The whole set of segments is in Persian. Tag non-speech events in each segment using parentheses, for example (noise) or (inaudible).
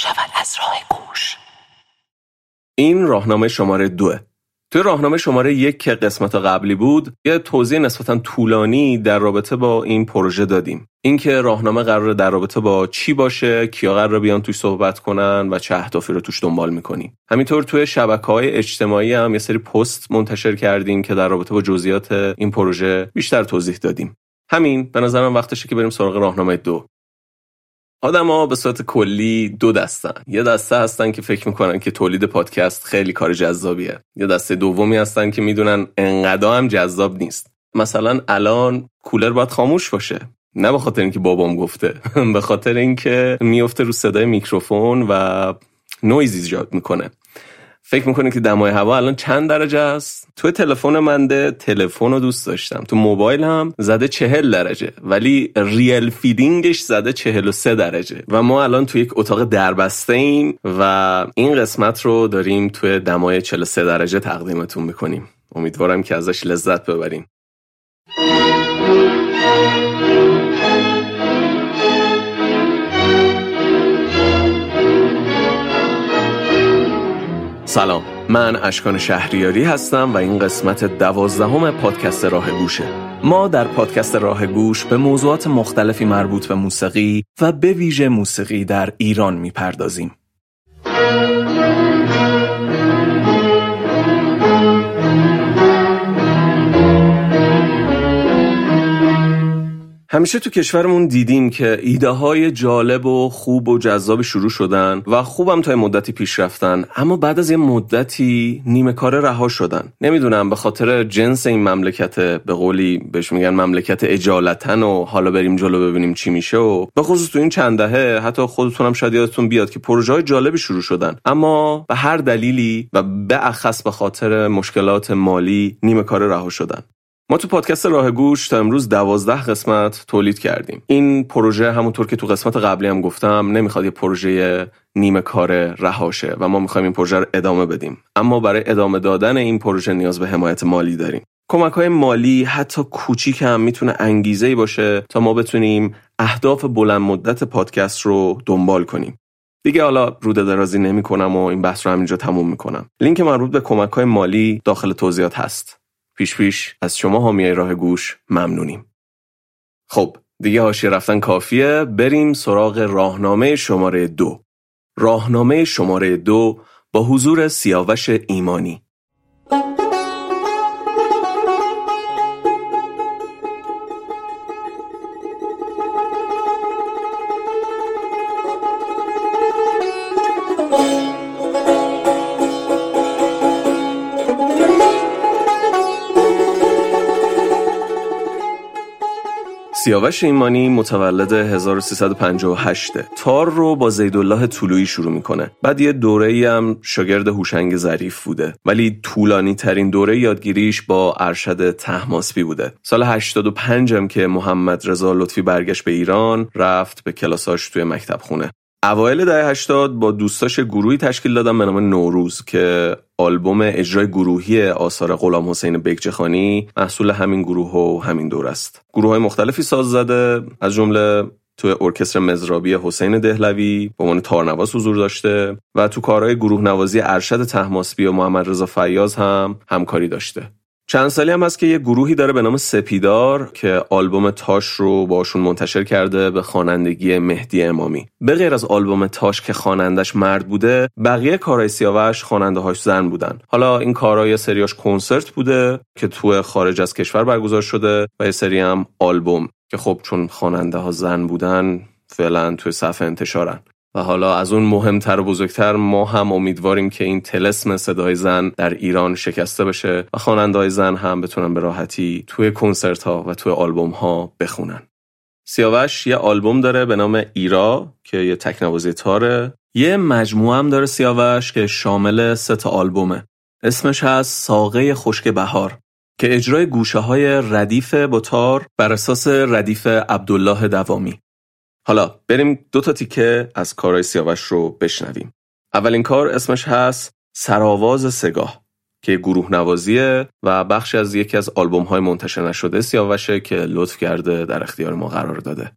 شود از راه گوش این راهنامه شماره دوه. توی راهنامه شماره یک که قسمت قبلی بود یه توضیح نسبتا طولانی در رابطه با این پروژه دادیم. اینکه راهنامه قرار در رابطه با چی باشه کیا قرار بیان توش صحبت کنن و چه اهدافی رو توش دنبال می‌کنیم همینطور توی شبکه های اجتماعی هم یه سری پست منتشر کردیم که در رابطه با جزئیات این پروژه بیشتر توضیح دادیم. همین به نظرم وقتشه که بریم سراغ راهنامه دو. آدما به صورت کلی دو دستن. یه دسته هستن که فکر می‌کنن که تولید پادکست خیلی کار جذابیه. یه دسته دومی هستن که می‌دونن انقدر هم جذاب نیست. مثلا الان کولر باید خاموش باشه. نه به خاطر اینکه بابام گفته. (laughs) به خاطر اینکه میفته رو صدای میکروفون و نویز ایجاد می‌کنه. فکر می‌کنه که دمای هوا الان چند درجه است؟ تو تلفن منده تلفن رو دوست داشتم. تو موبایل هم زده چهل درجه ولی real feeling ش زده چهل و سه درجه. و ما الان تو یک اتاق دربسته ایم و این قسمت رو داریم توی دمای 43 درجه تقدیمتون می‌کنیم. امیدوارم که ازش لذت ببریم. سلام من اشکان شهریاری هستم و این قسمت دوازدهم پادکست راه گوشه. ما در پادکست راه گوش به موضوعات مختلفی مربوط به موسیقی و به ویژه موسیقی در ایران می‌پردازیم. همیشه تو کشورمون دیدیم که ایده های جالب و خوب و جذاب شروع شدن و خوبم تا مدتی پیش رفتن اما بعد از یه مدتی نیمه کار رها شدن. نمی‌دونم به خاطر جنس این مملکت به قولی بهش میگن مملکت اجالتن و حالا بریم جلو ببینیم چی میشه و به خصوص تو این چند دهه حتی خودتونم شاید یادتون بیاد که پروژه های جالبی شروع شدن. اما به هر دلیلی و به اخص به خاطر مشکلات مالی نیمه کار رها شدن. ما تو پادکست راه گوش تا امروز دوازده قسمت تولید کردیم. این پروژه همونطور که تو قسمت قبلی هم گفتم نمی‌خواد یه پروژه نیمه کار رهاشه و ما می‌خوایم این پروژه رو ادامه بدیم. اما برای ادامه دادن این پروژه نیاز به حمایت مالی داریم. کمک های مالی حتی کوچیک هم می‌تونه انگیزه ای باشه تا ما بتونیم اهداف بلند مدت پادکست رو دنبال کنیم. دیگه حالا روده درازی نمی کنم و این بحث رو همینجا تموم می‌کنم. لینک مربوط به کمک های مالی داخل توضیحات هست. پیش پیش از شما حامیای راه گوش ممنونیم. خب دیگه حاشیه رفتن کافیه. بریم سراغ راهنامه شماره دو. راهنامه شماره دو با حضور سیاوش ایمانی. سیاوش ایمانی متولد 1358 تار رو با زیدالله طولویی شروع می‌کنه. بعد یه دوره ای هم شاگرد هوشنگ ظریف بوده. ولی طولانی ترین دوره یادگیریش با ارشد تهماسبی بوده. سال 85 هم که محمد رضا لطفی برگشت به ایران رفت به کلاساش توی مکتب خونه. اوایل دهه 80 با دوستاش گروهی تشکیل دادن به نام نوروز که آلبوم اجرای گروهی آثار غلام حسین بگجخانی محصول همین گروه و همین دور است. گروه های مختلفی ساز زده از جمله تو ارکستر مزرابی حسین دهلوی به عنوان تارنواز حضور داشته و تو کارهای گروه نوازی ارشد تحماسبی و محمد رضا فیاض هم همکاری داشته. چند سالی هم هست که یه گروهی داره به نام سپیدار که آلبوم تاش رو باشون منتشر کرده به خوانندگی مهدی امامی. به غیر از آلبوم تاش که خوانندش مرد بوده بقیه کارهای سیاوش خواننده هاش زن بودن. حالا این کارهای سریاش کنسرت بوده که تو خارج از کشور برگزار شده و یه سری هم آلبوم که خب چون خواننده ها زن بودن فعلا توی صفحه انتشارن. و حالا از اون مهمتر و بزرگتر ما هم امیدواریم که این تلسم صدای زن در ایران شکسته بشه و خواننده‌های زن هم بتونن به راحتی توی کنسرت ها و توی آلبوم ها بخونن. سیاوش یه آلبوم داره به نام ایرا که یه تکنوازی تاره. یه مجموعه هم داره سیاوش که شامل سه تا آلبومه. اسمش هست ساقه خشک بهار که اجرای گوشه های ردیف با تار بر اساس ردیف عبدالله دوامی حالا بریم دو تا تیکه از کارهای سیاوش رو بشنویم. اولین کار اسمش هست سرآواز سگاه که گروه نوازیه و بخشی از یکی از آلبوم های منتشر نشده سیاوشه که لطف کرده در اختیار ما قرار داده.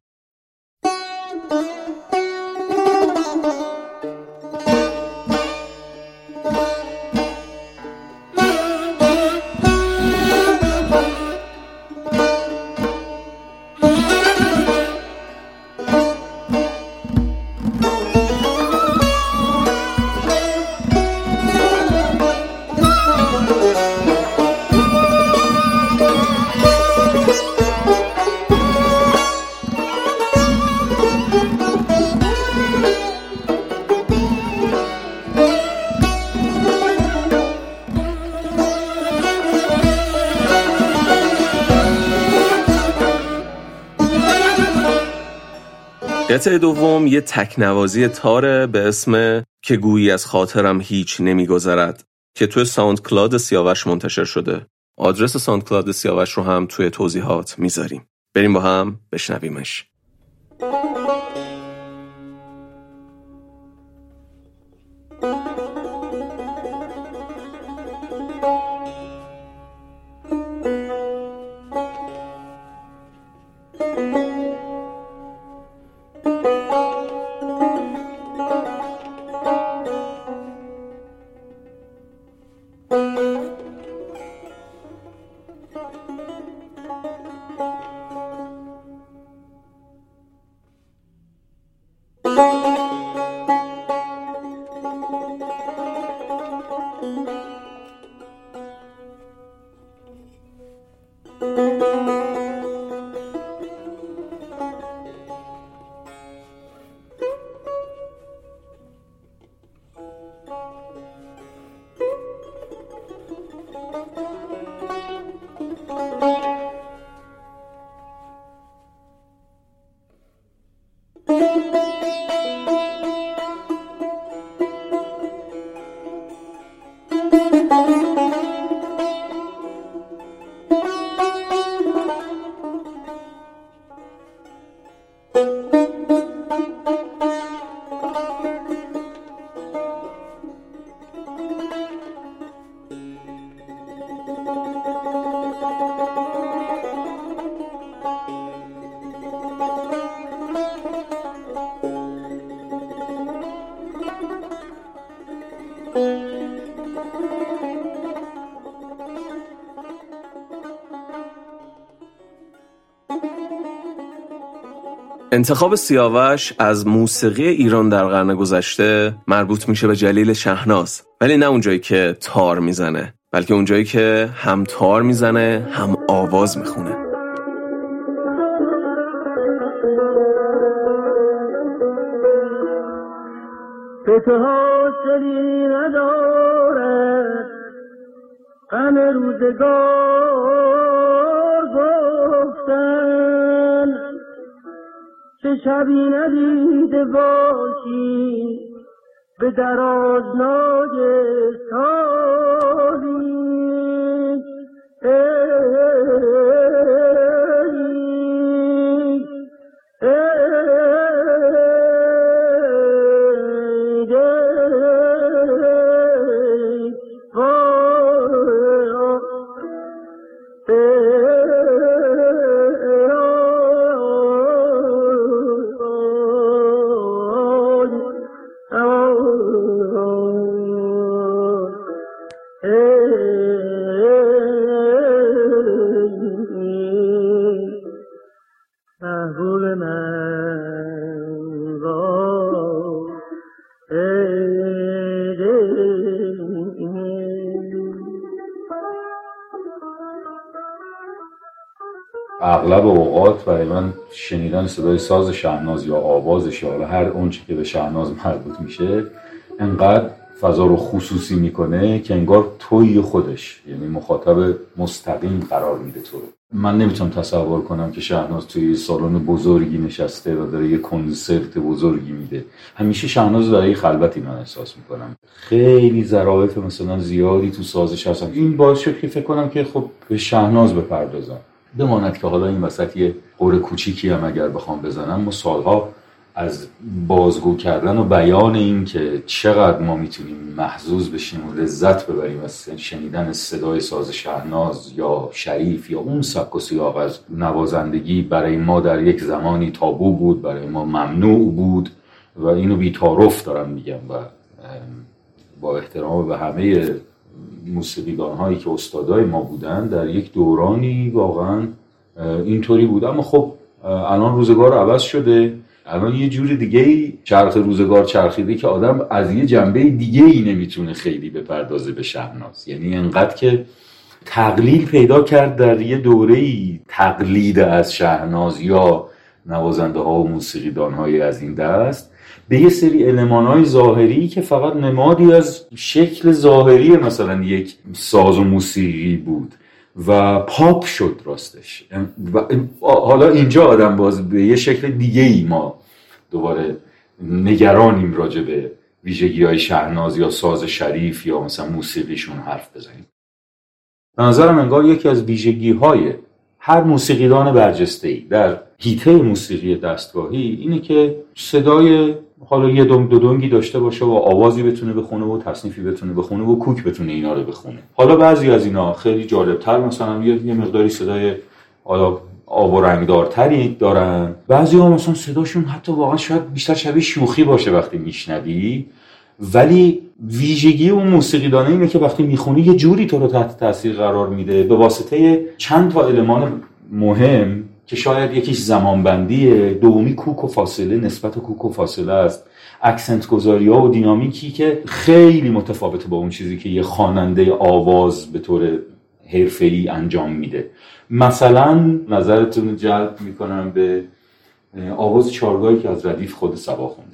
قطعه دوم یه تکنوازی تاره به اسم که گویی از خاطرم هیچ نمیگذرد که توی SoundCloud سیاوش منتشر شده. آدرس SoundCloud سیاوش رو هم توی توضیحات می‌ذاریم. بریم با هم بشنویمش. انتخاب سیاوش از موسیقی ایران در قرن گذشته مربوط میشه به جلیل شهناز. ولی نه اونجایی که تار می‌زنه بلکه اونجایی که هم تار می‌زنه هم آواز می‌خونه. شبی ندیده باشی به درازنای سالی اغلب اوقات برای من شنیدن صدای ساز شهناز یا آوازش یا هر اونچه که به شهناز مربوط میشه انقدر فضا رو خصوصی می‌کنه که انگار توی خودش یعنی مخاطب مستقیم قرار میده تو رو. من نمی‌تونم تصور کنم که شهناز توی سالن بزرگی نشسته و داره یه کنسرت بزرگی میده. همیشه شهناز داره خلوتی من احساس می‌کنم. خیلی ظرافت مثلا زیادی تو سازش هستن این باعث شد که فکر کنم که خب به شهناز بپردازم. بماند که حالا این وسط یه قور کوچیکی هم اگر بخوام بزنم ما سالها از بازگو کردن و بیان این که چقدر ما می‌تونیم محزوز بشیم و لذت ببریم از شنیدن صدای ساز شهناز یا شریف یا اون سبک و سیاق از نوازندگی برای ما در یک زمانی تابو بود برای ما ممنوع بود و اینو بیتارف دارم میگم و با احترام به همه موسیقیدان هایی که استادای ما بودن در یک دورانی واقعا اینطوری بود. اما خب الان روزگار عوض شده. الان یه جور دیگه ای چرخ روزگار چرخیده که آدم از یه جنبه دیگه ای نمی‌تونه خیلی بپردازه به شهناز یعنی انقدر که تقلیل پیدا کرد در یه دوره ای تقلید از شهناز یا نوازنده ها و موسیقیدان های از این دست. به یه سری علمان های ظاهری که فقط نمادی از شکل ظاهری مثلا یک ساز و موسیقی بود و پاپ شد راستش. و حالا اینجا آدم باز به یه شکل دیگه ای ما دوباره نگرانیم راجع به ویژگی های شهناز یا ساز شریف یا مثلا موسیقیشون حرف بزنیم. به نظرم انگار یکی از ویژگی های هر موسیقیدان برجسته ای در هیته موسیقی دستگاهی اینه که صدای حالا یه دو دونگی داشته باشه و آوازی بتونه بخونه و تصنیفی بتونه بخونه و کوک بتونه اینا رو بخونه. حالا بعضی از اینا خیلی جالبتر مثلا یه, یه مقداری صدای حالا آب و رنگدارتری دارن. بعضی ها مثلا صداشون حتی واقعا شاید بیشتر شبیه شوخی باشه وقتی میشنوی. ولی ویژگی اون موسیقیدانه اینه که وقتی می‌خونی یه جوری تو رو تحت تاثیر قرار میده. به واسطه چند تا المان مهم که شاید یکیش زمانبندیه دومی کوک و فاصله نسبت کوک و فاصله است. اکسنت گذاری ها و دینامیکی که خیلی متفاوته با اون چیزی که یه خواننده آواز به طور حرفه‌ای انجام میده. مثلا نظرتون جلب می‌کنم به آواز چارگاهی که از ردیف خود سبا خونده.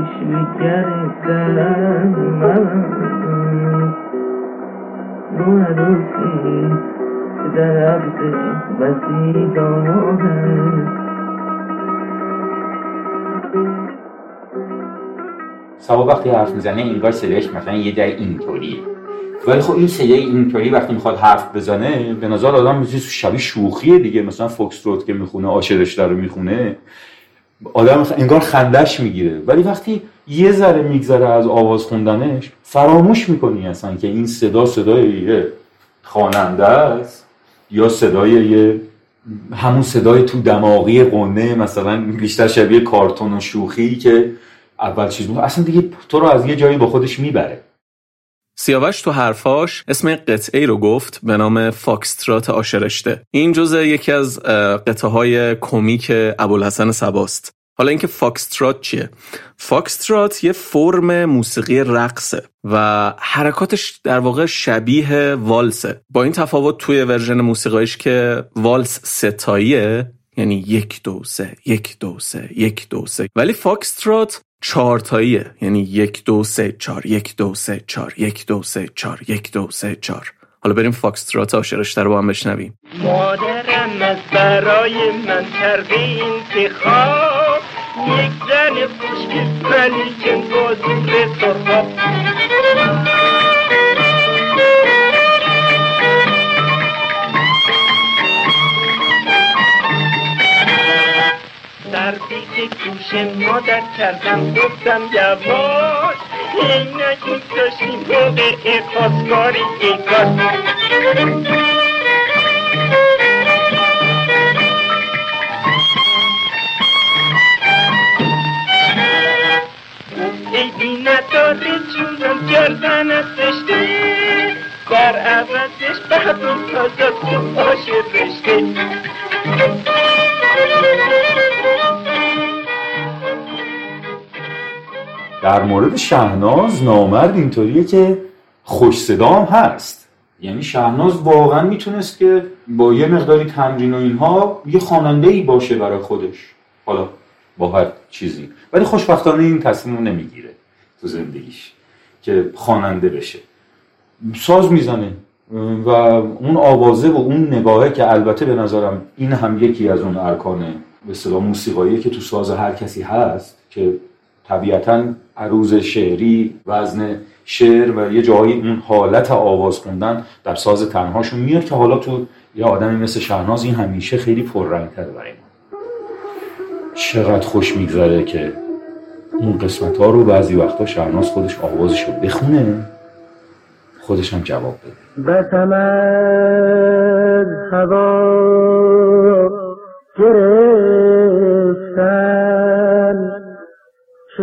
işlikler istemem نورسی درخت بسیدانه سبا وقتی حرف می‌زنه انگار صدایش مثلا یه در اینطوریه. ولی خب این صدای اینطوری وقتی می‌خواد حرف بزنه به نظر آدم مثل شبیه شوخیه دیگه. مثلا فوکس روت که می‌خونه آشرش رو می‌خونه. آدم انگار خندش می‌گیره. ولی وقتی یه ذره میگذره از آواز خوندنش فراموش می‌کنی اصلا که این صدا صدای یه خواننده است یا صدای یه همون صدای تو دماغی قنه مثلا بیشتر شبیه کارتون و شوخی که اول چیز بود. اصلا دیگه تو رو از یه جایی با خودش می‌بره. سیاوش تو حرفاش اسم قطعه رو گفت به نام فاکسترات آشرشته. این جزء یکی از قطعه های کمیک ابوالحسن سباست حالا اینکه foxtrot چیه؟ foxtrot یه فرم موسیقی رقصه و حرکاتش در واقع شبیه والسه. با این تفاوت توی version موسیقایش که والس ستاییه یعنی یک دو سه یک دو سه یک دو سه. ولی foxtrot چارتاییه یعنی یک دو سه چار یک دو سه چار یک دو سه چار یک دو سه چار حالا بریم فاکسترات آشرشته رو هم بشنویم. مادرم از برای من کرده انتخاب. یک زن خوشگل ولیکن با زور سرخاب گوش مادر کردم گفتم یواش اینک میگذاشتیم موقع خواستگاری ایکاس عیبی نداره جونم کردن از رشته بر عوضش بعد تازه تو آش رشته. در مورد شهناز نامرد اینطوریه که خوش صدام هست. یعنی شهناز واقعا می‌تونست که با یه مقداری تمرین و اینها یه خواننده ای باشه برای خودش. حالا با هر چیزی. ولی خوشبختانه این تصمیم نمی‌گیره تو زندگیش که خواننده بشه. ساز می‌زنه و اون آوازه و اون نگاهه که البته به نظرم این هم یکی از اون ارکان به اصطلاح موسیقایی که تو ساز هر کسی هست که طبیعتا عروض شعری وزن شعر و یه جایی اون حالت آواز خوندن در ساز تنهاشون میاد که حالا تو یه آدمی مثل شهناز این همیشه خیلی پررنگتر برای ما. چقدر خوش میگذره که اون قسمت ها رو بعضی وقتا شهناز خودش آوازش رو بخونه خودش هم جواب بده. بسم هوا گرفتن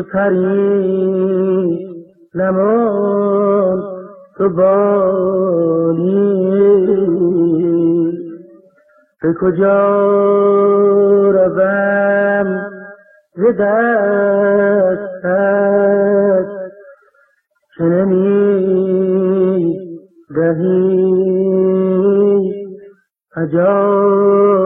پری نمان تو بانی. به کجا روم ز دستت که نمی دهی عجابی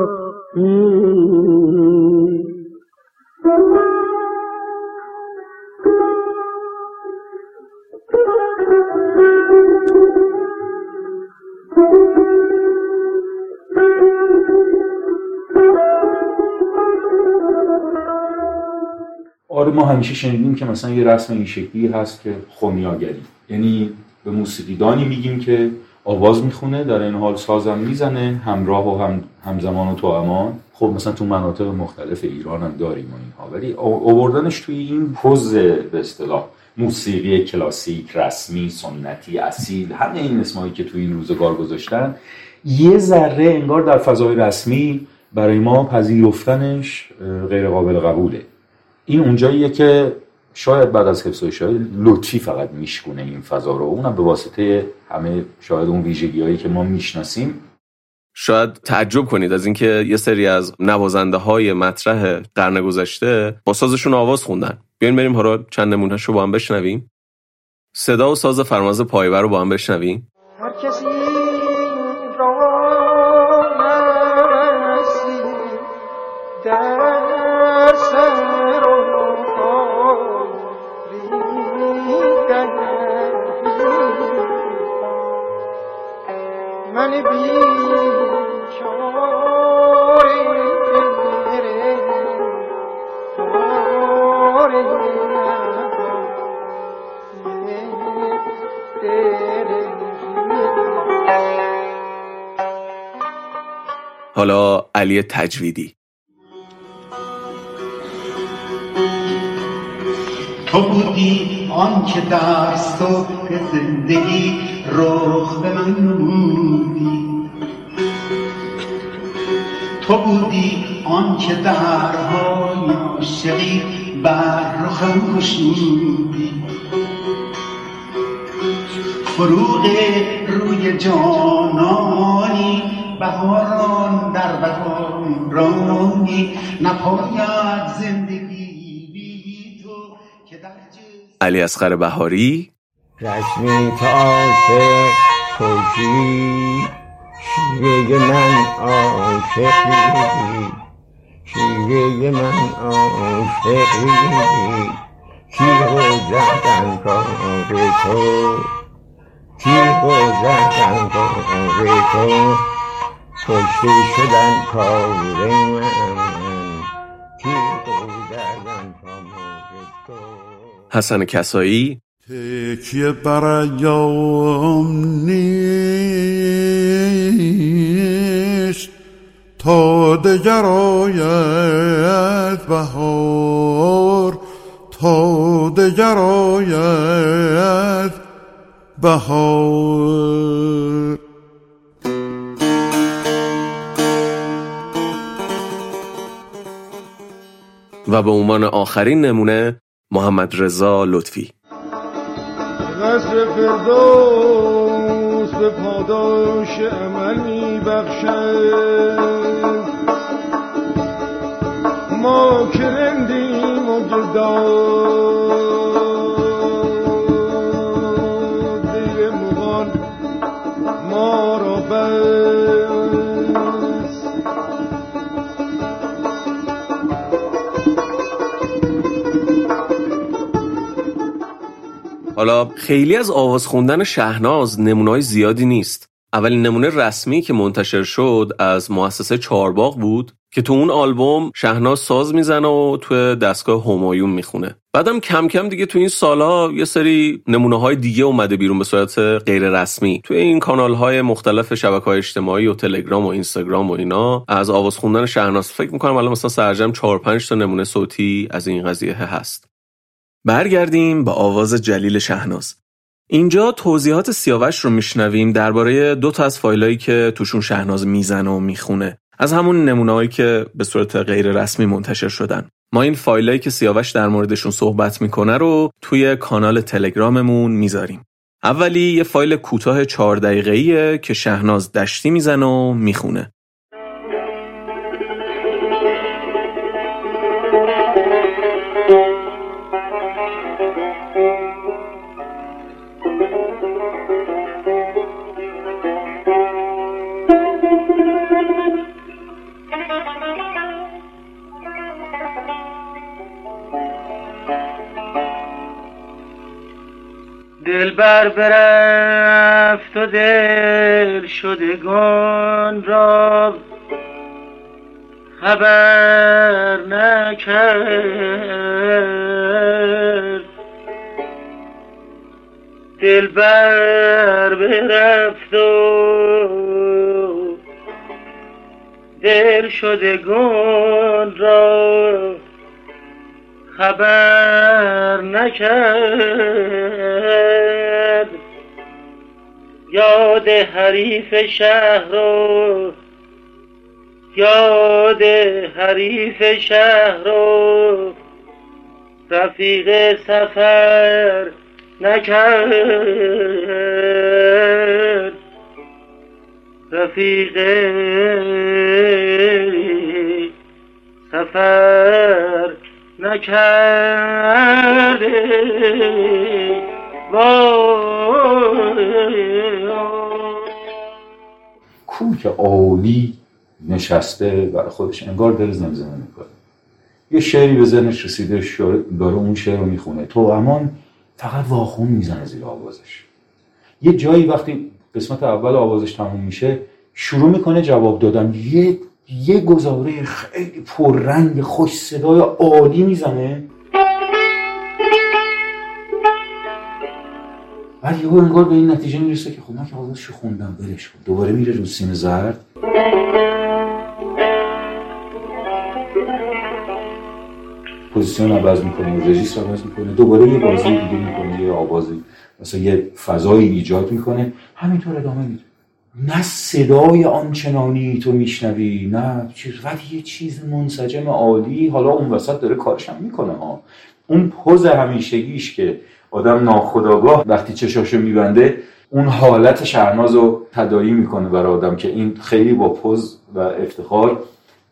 ما همیشه شنیدیم که مثلا یه رسم این شکلی هست که خونیاگری یعنی به موسیقیدانی میگیم که آواز می‌خونه در این حال سازم می‌زنه همراه و هم همزمان و تو امان. خب مثلا تو مناطق مختلف ایران هم داریم اینها. ولی آوردنش توی این پوز به اصطلاح. موسیقی کلاسیک رسمی سنتی اصیل همه این اسمایی که توی این روزگار گذاشتن یه ذره انگار در فضای رسمی برای ما پذیرفتنش غیر قابل قبوله. این اونجاییه که شاید بعد از حفظ شاید لطفی فقط میشکونه این فضا رو. اونم به واسطه همه شاید اون ویژگی هایی که ما می‌شناسیم. شاید تعجب کنید از اینکه یه سری از نوازنده های مطرح قرن گذشته با سازشون آواز خوندن. بیاین بریم حالا چند نمونهش رو با هم بشنویم. صدا و ساز فرماز پایور رو با هم بشنویم. حالا علی تجویدی. آن که در صبح زندگی رخ به من نمودی. تو بودی آن که درهای عاشقی بر رخم گشودی فروغ روی جانانی بهاران در بهارانی نپاید زندگی علی اصغر بهاری. رسمی تا توجی شیوه من عاشقی. شیوه من عاشقی. تیغ و زدن کار تو. تیغ و زدن کار تو. کشته شدن کار من. تیغ و زدن کار تو. حسن کسایی. تکیه برایام نیست. تا دگر آید بهار تا دگر آید بهار. و به عنوان آخرین نمونه محمد رضا لطفی. قصر فردوس به پاداش عمل می بخشد. ما که رندیم و گداد حالا خیلی از آواز خوندن شهناز نمونای زیادی نیست. اولین نمونه رسمی که منتشر شد از مؤسسه چارباغ بود که تو اون آلبوم شهناز ساز می‌زنه و تو دستگاه همایون می‌خونه. بعدم کم کم دیگه تو این سالها یه سری نمونه های دیگه اومده بیرون به صورت غیر رسمی تو این کانال های مختلف شبکه های اجتماعی و تلگرام و اینستاگرام و اینا از آواز خوندن شهناز فکر می‌کنم الان مثلا سرجم 4 5 تا نمونه صوتی از این قضیه هست. برگردیم به آواز جلیل شهناز. اینجا توضیحات سیاوش رو میشنویم درباره دو تا از فایلایی که توشون شهناز می‌زنه و می‌خونه. از همون نمونههایی که به صورت غیر رسمی منتشر شدن. ما این فایلایی که سیاوش در موردشون صحبت می‌کنه رو توی کانال تلگراممون می‌ذاریم. اولی یه فایل کوتاه چهار دقیقه‌ایه که شهناز دشتی می‌زنه و می‌خونه. دلبر برفت و دل شدگان را. خبر نکرد. دلبر برفت و دل شدگان را خبر نکرد. یاد حریف شهر رو یاد حریف شهر رو رفیق سفر نکرد. رفیق سفر نکرده کوه که عالی نشسته برای خودش؟ انگار دل زمزمه می‌کنه. یه شعری به ذهنش رسیده داره اون شعر رو می‌خونه. تو امان فقط واخون می‌زنه زیر آوازش. یه جایی وقتی قسمت اول آوازش تموم میشه شروع می‌کنه جواب دادن. یه یه گزاره خیلی پررنگ خوش صدای عالی می‌زنه. بعد یهو انگار به این نتیجه می‌رسه که خب من که آوازشو خوندم ولش کن. دوباره میره رو سیم زرد. position عوض می‌کنه رژیستر عوض می‌کنه. دوباره یه بازی دیگه می‌کنه یه آوازی. مثلا یه فضایی ایجاد می‌کنه. همینطور ادامه میده. نه صدای آنچنانی تو میشنوی نه چیز. ولی یه چیز منسجم عالی. حالا اون وسط داره کارش هم می‌کنه ها. اون پوز همیشگیش که آدم ناخداگاه وقتی چشاشو میبنده اون حالت شهناز رو تدایی می‌کنه برای آدم که این خیلی با پوز و افتخار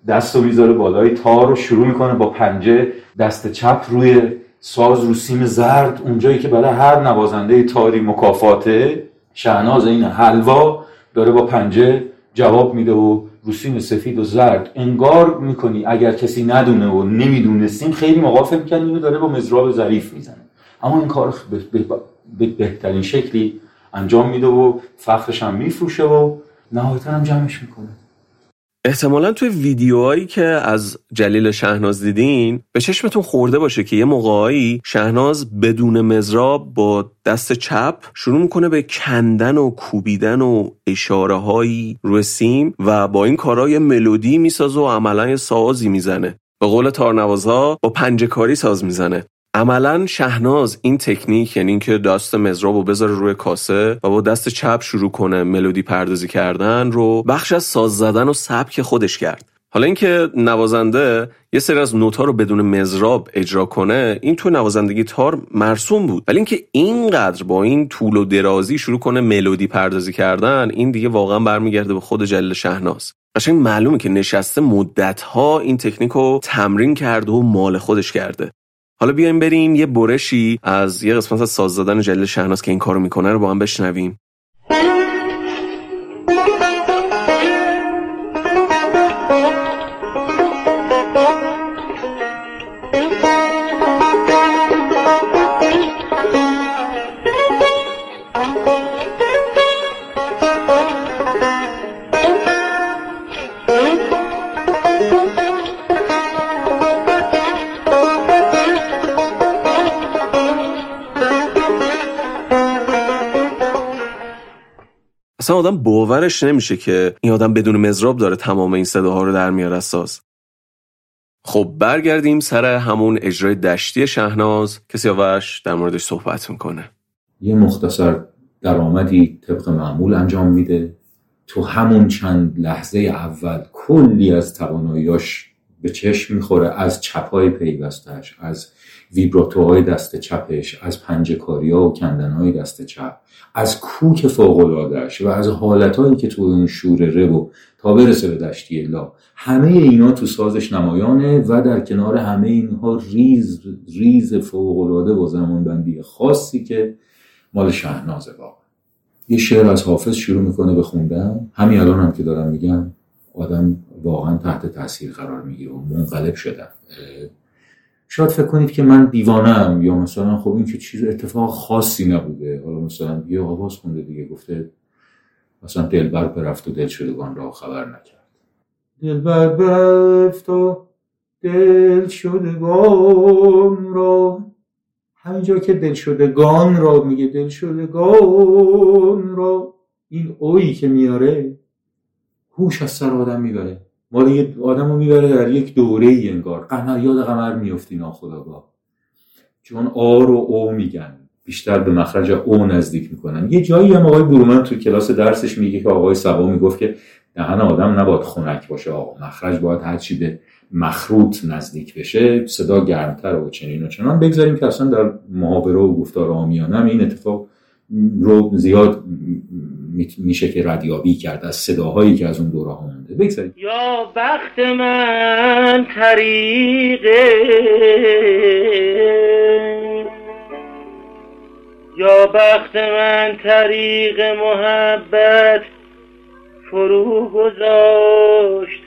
دست رو می‌ذاره بالای تار رو شروع می‌کنه با پنجه دست چپ روی ساز رو سیم زرد. اونجایی که برای هر نوازنده تاری مکافاته شهناز این حلوا داره با پنجه جواب میده و روسیم سفید و زرد. انگار می‌کنی اگر کسی ندونه و نمی‌دونستیم خیلی فکر می‌کنی اینو داره با مزراب ظریف می‌زنه. اما این کار به بهترین شکلی انجام میده و فخرش هم میفروشه و نهایتا هم جمعش می‌کنه. احتمالا توی ویدیوهایی که از جلیل شهناز دیدین به چشمتون خورده باشه که یه موقعایی شهناز بدون مزراب با دست چپ شروع می‌کنه به کندن و کوبیدن و اشاره هایی روی سیم و با این کارا ملودی می‌سازه و عملا یه سازی می‌زنه. به قول تارنوازها با پنجه کاری ساز می‌زنه. عملا شهناز این تکنیک یعنی اینکه دست مزراب رو بذاره روی کاسه و با دست چپ شروع کنه ملودی پردازی کردن رو بخش از ساز زدن و سبک خودش کرد. حالا اینکه نوازنده یه سری از نوتا رو بدون مزراب اجرا کنه این تو نوازندگی تار مرسوم بود. ولی اینکه اینقدر با این طول و درازی شروع کنه ملودی پردازی کردن این دیگه واقعا برمیگرده به خود جلیل شهناز. قشنگ معلومه که نشسته مدت ها این تکنیک رو تمرین کرده و مال خودش کرده. حالا بیایم بریم یه برشی از یه قسمت از ساز زدن جلیل شهناز که این کارو می‌کنه رو با هم بشنویم. اصلا آدم باورش نمیشه که این آدم بدون مزراب داره تمام این صداها رو در میاره از ساز. خب برگردیم سر همون اجرای دشتی شهناز که سیاوش در موردش صحبت می‌کنه. یه مختصر درآمدی طبق معمول انجام میده. تو همون چند لحظه اول کلی از تواناییاش به چشم می‌خوره از چپای پیوستش از ویبراتوهای دست چپش از پنجکاری ها و کندنهای دست چپ از کوک فوقلادش و از حالتهایی که تو اون شورره و تا برسه به دشتی لا. همه اینا تو سازش نمایانه و در کنار همه اینها ریز ریز فوقلاده و زمانبندی خاصی که مال شهنازه واقعا یه شعر از حافظ شروع می‌کنه به خوندن. همین الان هم که دارم میگم آدم واقعا تحت تاثیر قرار می‌گیره و منقلب شدن. شاید فکر کنید که من دیوانم یا مثلا خب این که چیز اتفاق خاصی نبوده. حالا مثلا یه آواز خونده دیگه گفته مثلا دلبر برفت و دل شدگان را خبر نکرد. دلبر برفت و دل شدگان را همینجا که دل شدگان را میگه دل شدگان را این اویی که میاره هوش از سر آدم می‌بره. ما دیگه آدم رو می‌بره در یک دوره ای انگار. قمر یاد قمر میفتی ناخداگاه چون آ رو او میگن. بیشتر به مخرج او نزدیک می‌کنن. یه جایی هم آقای برومن تو کلاس درسش میگه که آقای سبا می‌گفت که دهن آدم نباید خنک باشه آقا. مخرج باید هرچی به مخروط نزدیک بشه صدا گرمتر و چنین و چنان. بگذاریم که اصلا در محاوره و گفتار آمیانه هم این اتفاق رو زیاد می- میشه که ردیابی کرد از صداهایی که از اون دوره مونده بگذاریم. یا بخت من طریق. یا بخت من طریق محبت فرو گذاشت.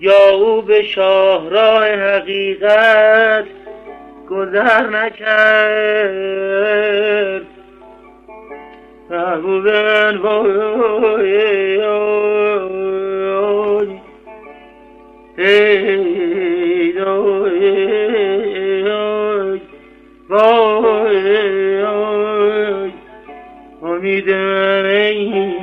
یا او به شاهراه حقیقت گذر نکرد. محبوب من وای. امید من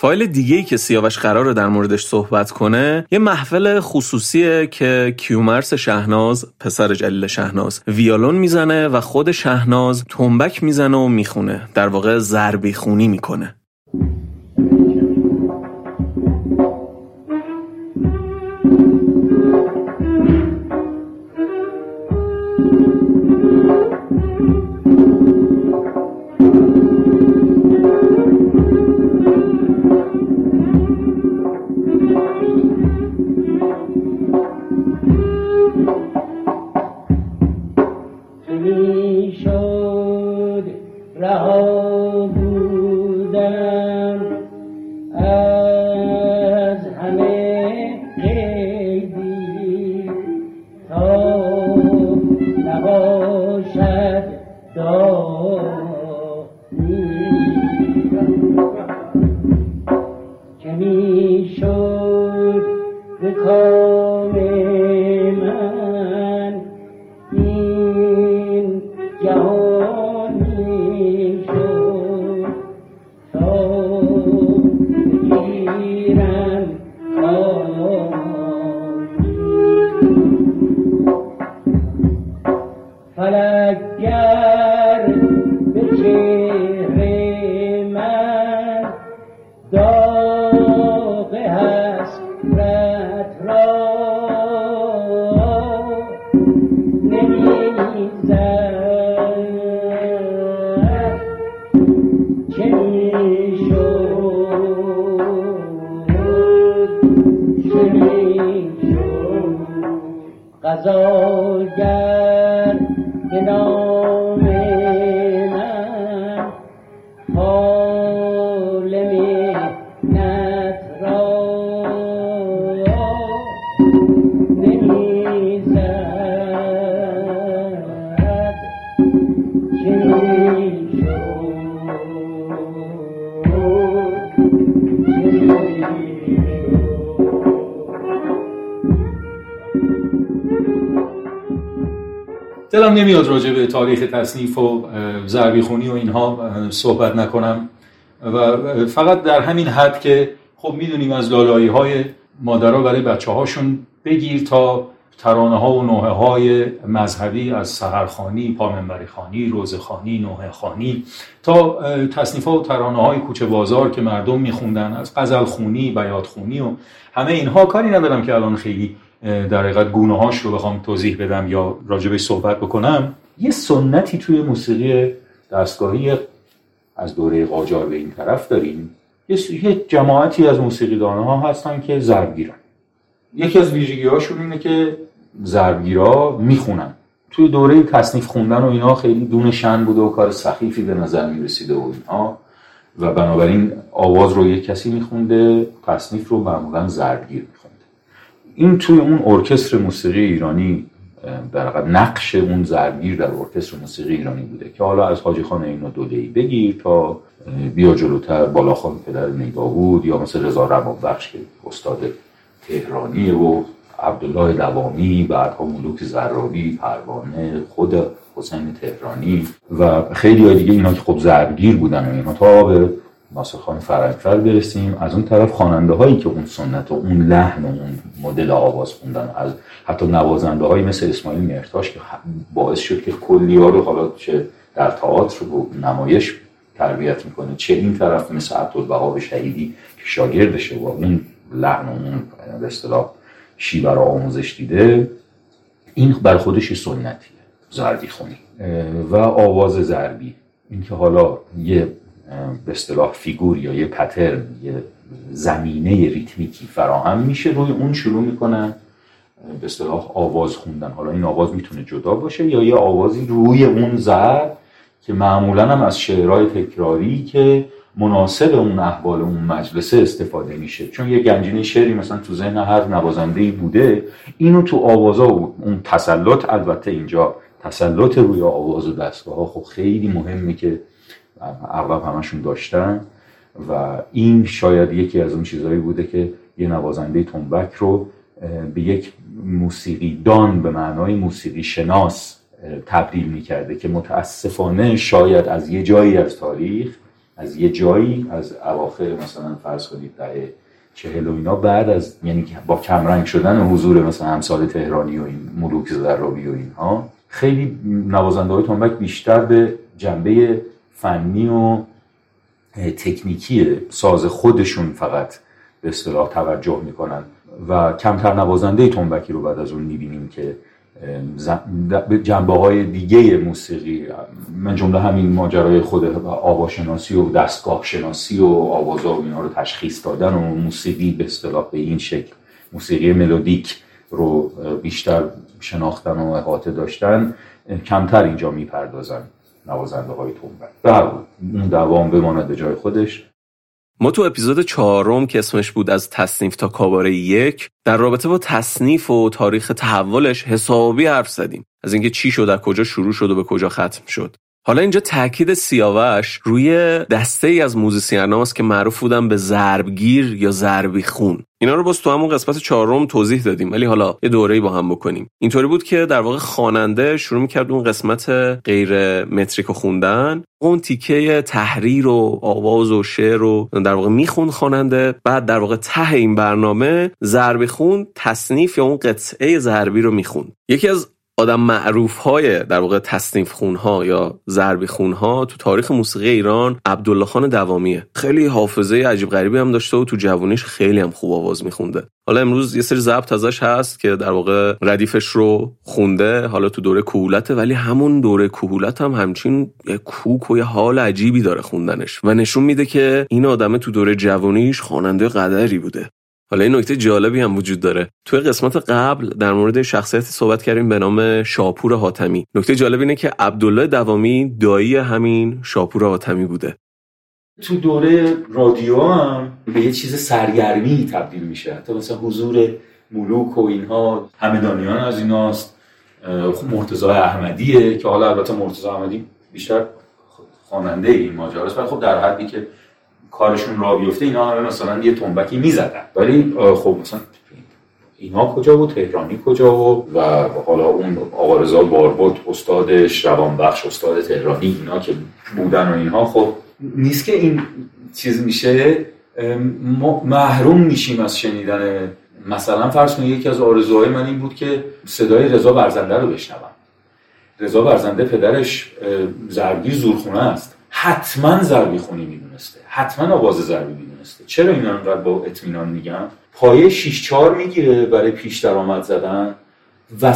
فایل دیگه ای که سیاوش قراره در موردش صحبت کنه یه محفل خصوصیه که کیومرس شهناز پسر جلیل شهناز ویالون می‌زنه و خود شهناز تنبک می‌زنه و می‌خونه. در واقع ضربی خونی می‌کنه. قضاگر به دلم نمیاد راجع به تاریخ تصنیف و اه، ضربیخونی و اینها صحبت نکنم. و فقط در همین حد که خب می‌دونیم از لالایی های مادرها برای بچه هاشون بگیر تا ترانه ها و نوحه های مذهبی از سهرخانی، پامنبری خانی، روزه خانی، نوحه خانی تا تصنیف ها و ترانه های کوچه بازار که مردم میخوندن از غزل خونی، بیات خونی و همه اینها. کاری ندارم که الان خیلی در حقیقت گونه هاش رو بخوام توضیح بدم یا راجبش صحبت بکنم. یه سنتی توی موسیقی دستگاهی از دوره قاجار به این طرف داریم. یه جماعتی از موسیقیدان ها هستن که ضرب گیرن یکی از ویژگی هاشون اینه که ضربگیرا می‌خونن. توی دوره تصنیف خوندن و اینا خیلی دون شن بوده و کار سخیفی به نظر می‌رسیده و اینها و بنابراین آواز رو یک کسی میخونده تصنیف رو معمولا میخونده این توی اون ارکستر موسیقی ایرانی در نقش اون زرگیر در ارکستر موسیقی ایرانی بوده که حالا از حاجی خان اینو دودهی بگیر تا بیا جلوتر بالاخان پدر نیداود یا مثل رضا رباب بخش که استاد تهرانیه و عبدالله دوامی بعدها ملوک زرابی پروانه خود حسین تهرانی و خیلی های دیگه اینا که خب زرگیر بودن و اینا تا به ناصر خان فرنگفر برسیم. از اون طرف خواننده هایی که اون سنت و اون لحن و اون مدل آواز خوندن از حتی نوازنده هایی مثل اسماعیل مرتاش که باعث شد که کلی ها رو حالا چه در تئاتر و نمایش تربیت می‌کنه چه این طرف مثل عبدالبها شهیدی که شاگردشه و اون لحن و اون به اصطلاح شیوه آموزش دیده این بر خودش یه سنتیه ضربی خونی. و آواز ضربی اینکه حالا یه به اصطلاح فیگور یا یه پترن یه زمینه ریتمیکی فراهم میشه روی اون شروع می‌کنن به اصطلاح آواز خوندن. حالا این آواز می‌تونه جدا باشه یا یه آوازی روی اون ضرب که معمولا هم از شعرهای تکراری که مناسب اون احوال اون مجلسه استفاده میشه. چون یه گنجینه شعری مثلا تو ذهن هر نوازنده بوده اینو تو آوازا اون تسلط البته اینجا تسلط روی آواز و دستگاه ها خب خیلی مهمه که اغلب همشون داشتن و این شاید یکی از اون چیزهایی بوده که یه نوازنده تنبک رو به یک موسیقی دان به معنای موسیقی شناس تبدیل می‌کرده که متاسفانه شاید از یه جایی از تاریخ از یه جایی از اواخر مثلا فرض کنید دهه چهل و اینا بعد از یعنی با کمرنگ شدن حضور مثلا امثال تهرانی و این ملوک زرابی و اینها خیلی نوازنده های تنبک بیشتر به جنبه فنی و تکنیکی ساز خودشون فقط به اصطلاح توجه می‌کنن. و کمتر نوازنده تنبکی رو بعد از اون می‌بینیم که جنبه های دیگه موسیقی من جمله همین ماجرای خود آواشناسی و دستگاه شناسی و آوازا و اینا رو تشخیص دادن و موسیقی به اصطلاح به این شکل موسیقی ملودیک رو بیشتر شناختن و احاطه داشتن کمتر اینجا می‌پردازن. نوازنده های تنبک اون دوام بماند به جای خودش. ما تو اپیزود چهارم که اسمش بود از تصنیف تا کاباره یک در رابطه با تصنیف و تاریخ تحولش حسابی حرف زدیم. از اینکه چی شد از کجا شروع شد و به کجا ختم شد. حالا اینجا تاکید سیاوش روی دسته ای از موزیسیناست که معروف بودن به ضربگیر یا ضربی خون. اینا رو باز تو همون قسمت چهارم توضیح دادیم ولی حالا یه دوره‌ای با هم بکنیم. اینطوری بود که در واقع خواننده شروع می‌کرد اون قسمت غیر متریک و خوندن. اون تیکه تحریر و آواز و شعر رو در واقع می‌خوند خواننده. بعد در واقع ته این برنامه ضربی خون تصنیف یا اون قطعه ضربی رو می‌خوند. یکی از آدم معروف های در واقع تصنیف خون ها یا ضربی خون ها تو تاریخ موسیقی ایران عبدالله خان دوامیه. خیلی حافظه عجیب غریبی هم داشته و تو جوونیش خیلی هم خوب آواز میخونده. حالا امروز یه سری ضبط ازش هست که در واقع ردیفش رو خونده حالا تو دوره کهولته ولی همون دوره کهولت هم همچین یه کوک و یه حال عجیبی داره خوندنش. و نشون میده که این آدمه تو دوره جوونیش خواننده قدری بوده. حالا این نکته جالبی هم وجود داره. توی قسمت قبل در مورد شخصیتی صحبت کردیم به نام شاپور حاتمی. نکته جالب اینه که عبدالله دوامی دایی همین شاپور حاتمی بوده. تو دوره رادیو هم به یه چیز سرگرمی تبدیل میشه. حتی مثلا حضور ملوک و اینها همدانیان از ایناست. خب مرتضی احمدیه که حالا البته مرتضی احمدی بیشتر خواننده این ماجراست ولی خب در حدی که کارشون را بیفته اینا همه مثلا یه تنبکی می‌زدن. ولی خب مثلا اینا کجا بود؟ تهرانی کجا بود؟ و حالا اون آقا رضا باربود استادش روانبخش استاد تهرانی اینا که بودن و اینها خب نیست که این چیز میشه ما محروم میشیم از شنیدن. مثلا فرض کنید یکی از آرزوهای من این بود که صدای رضا برزنده رو بشنوم. رضا برزنده پدرش زرگی زورخونه است. حتما ضربی خونی می‌دونسته. حتما آواز ضربی می‌دونسته چرا اینا انقدر با اطمینان میگم پایه 6 4 می‌گیره برای پیش درآمد زدن و